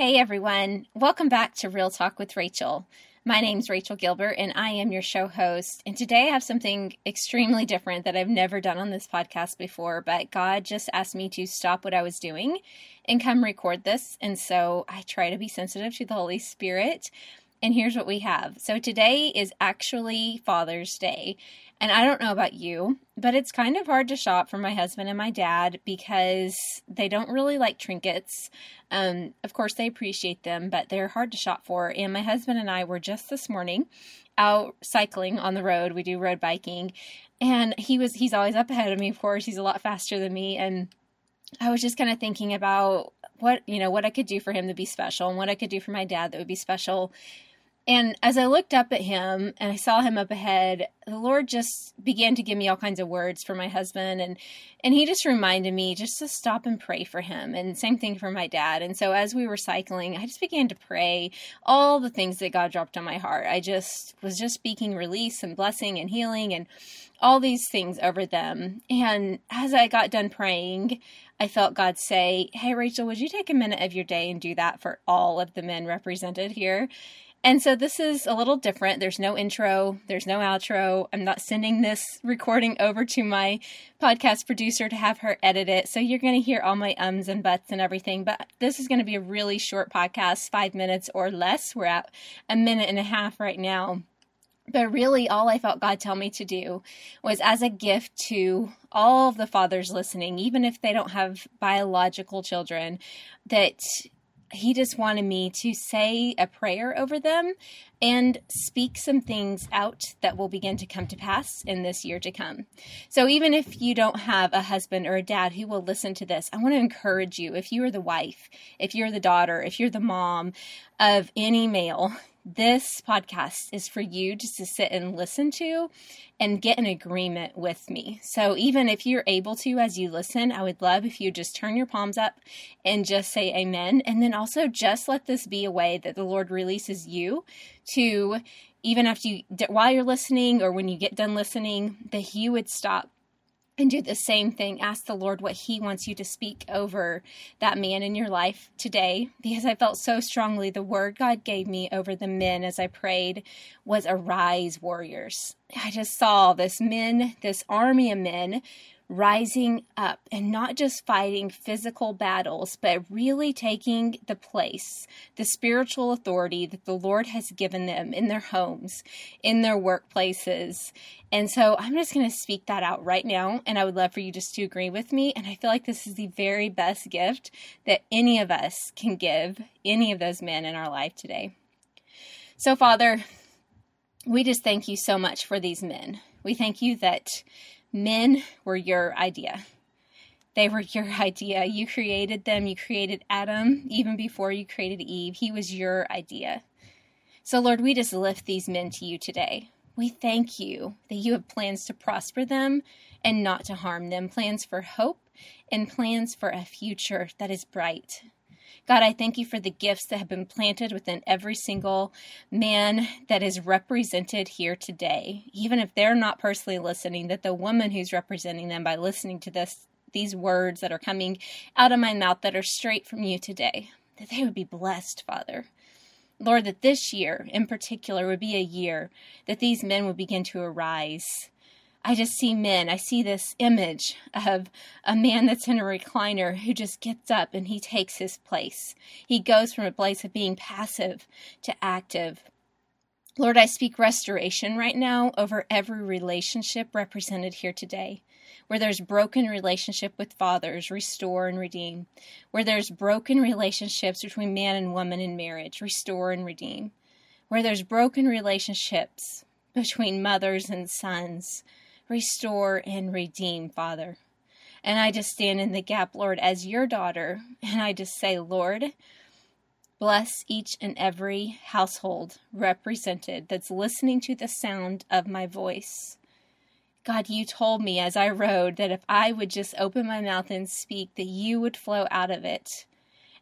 Hey everyone, welcome back to Real Talk with Rachel. My name's Rachel Gilbert and I am your show host. And today I have something extremely different that I've never done on this podcast before, but God just asked me to stop what I was doing and come record this. And so I try to be sensitive to the Holy Spirit. And here's what we have. So today is actually Father's Day. And I don't know about you, but it's kind of hard to shop for my husband and my dad because they don't really like trinkets. Um, of course, they appreciate them, but they're hard to shop for. And my husband and I were just this morning out cycling on the road. We do road biking. And he was, he's always up ahead of me, of course. He's a lot faster than me. And I was just kind of thinking about what, you know, what I could do for him to be special and what I could do for my dad that would be special and as I looked up at him and I saw him up ahead, the Lord just began to give me all kinds of words for my husband and and he just reminded me just to stop and pray for him and same thing for my dad. And so as we were cycling, I just began to pray all the things that God dropped on my heart. I just was just speaking release and blessing and healing and all these things over them. And as I got done praying, I felt God say, "Hey Rachel, would you take a minute of your day and do that for all of the men represented here?" And so this is a little different. There's no intro, there's no outro. I'm not sending this recording over to my podcast producer to have her edit it. So you're going to hear all my ums and buts and everything. But this is going to be a really short podcast, five minutes or less. We're at a minute and a half right now. But really, all I felt God tell me to do was as a gift to all of the fathers listening, even if they don't have biological children, that he just wanted me to say a prayer over them and speak some things out that will begin to come to pass in this year to come. So, even if you don't have a husband or a dad who will listen to this, I want to encourage you if you are the wife, if you're the daughter, if you're the mom of any male this podcast is for you just to sit and listen to and get an agreement with me. So, even if you're able to as you listen, I would love if you just turn your palms up and just say amen. And then also just let this be a way that the Lord releases you to, even after you, while you're listening or when you get done listening, that He would stop and do the same thing. Ask the Lord what He wants you to speak over that man in your life today. Because I felt so strongly the word God gave me over the men as I prayed was arise, warriors. I just saw this men, this army of men rising up and not just fighting physical battles, but really taking the place, the spiritual authority that the Lord has given them in their homes, in their workplaces. And so I'm just going to speak that out right now. And I would love for you just to agree with me. And I feel like this is the very best gift that any of us can give any of those men in our life today. So, Father, we just thank you so much for these men. We thank you that Men were your idea. They were your idea. You created them. You created Adam even before you created Eve. He was your idea. So, Lord, we just lift these men to you today. We thank you that you have plans to prosper them and not to harm them, plans for hope and plans for a future that is bright. God, I thank you for the gifts that have been planted within every single man that is represented here today. Even if they're not personally listening, that the woman who's representing them by listening to this these words that are coming out of my mouth that are straight from you today, that they would be blessed, Father. Lord, that this year in particular would be a year that these men would begin to arise I just see men. I see this image of a man that's in a recliner who just gets up and he takes his place. He goes from a place of being passive to active. Lord, I speak restoration right now over every relationship represented here today. Where there's broken relationship with fathers, restore and redeem. Where there's broken relationships between man and woman in marriage, restore and redeem. Where there's broken relationships between mothers and sons, restore, and redeem, Father. And I just stand in the gap, Lord, as your daughter, and I just say, Lord, bless each and every household represented that's listening to the sound of my voice. God, you told me as I rode that if I would just open my mouth and speak, that you would flow out of it,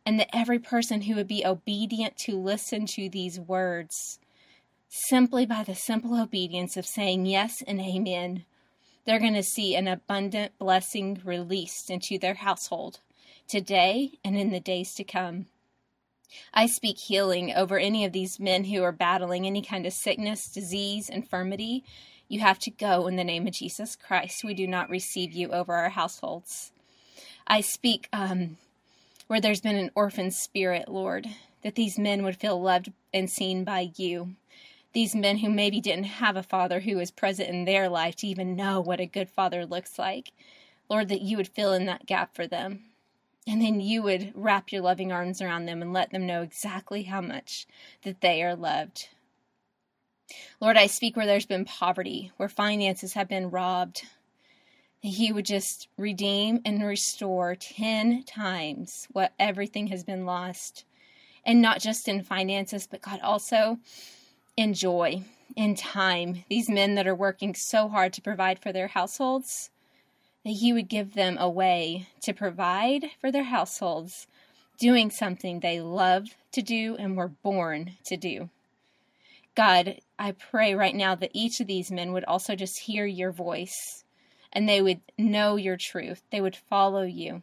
and that every person who would be obedient to listen to these words, simply by the simple obedience of saying yes and amen, they're going to see an abundant blessing released into their household today and in the days to come. I speak healing over any of these men who are battling any kind of sickness, disease, infirmity. You have to go in the name of Jesus Christ. We do not receive you over our households. I speak um, where there's been an orphan spirit, Lord, that these men would feel loved and seen by you. These men who maybe didn't have a father who was present in their life to even know what a good father looks like. Lord, that you would fill in that gap for them. And then you would wrap your loving arms around them and let them know exactly how much that they are loved. Lord, I speak where there's been poverty, where finances have been robbed, that you would just redeem and restore 10 times what everything has been lost. And not just in finances, but God also in joy, in time. These men that are working so hard to provide for their households, that you would give them a way to provide for their households, doing something they love to do and were born to do. God, I pray right now that each of these men would also just hear your voice and they would know your truth. They would follow you.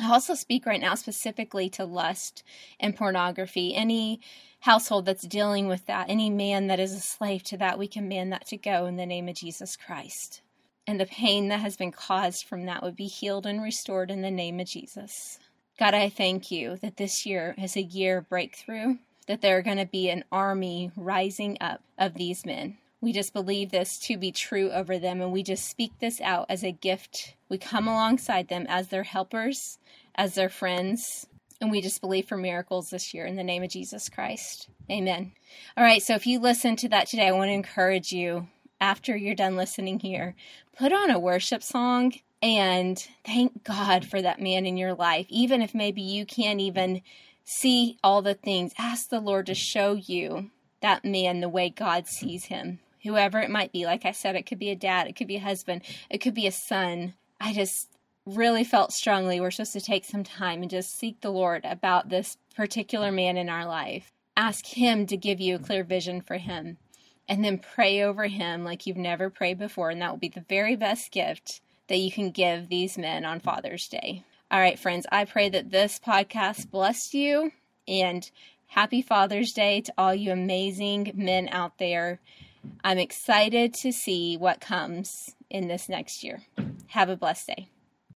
I also speak right now specifically to lust and pornography. Any household that's dealing with that, any man that is a slave to that, we command that to go in the name of Jesus Christ. And the pain that has been caused from that would be healed and restored in the name of Jesus. God, I thank you that this year is a year of breakthrough, that there are going to be an army rising up of these men. We just believe this to be true over them, and we just speak this out as a gift. We come alongside them as their helpers, as their friends, and we just believe for miracles this year in the name of Jesus Christ. Amen. All right, so if you listen to that today, I want to encourage you after you're done listening here, put on a worship song and thank God for that man in your life. Even if maybe you can't even see all the things, ask the Lord to show you that man the way God sees him whoever it might be. Like I said, it could be a dad, it could be a husband, it could be a son. I just really felt strongly we're supposed to take some time and just seek the Lord about this particular man in our life. Ask Him to give you a clear vision for him, and then pray over him like you've never prayed before. And that will be the very best gift that you can give these men on Father's Day. All right, friends, I pray that this podcast blessed you and happy Father's Day to all you amazing men out there. I'm excited to see what comes in this next year. Have a blessed day.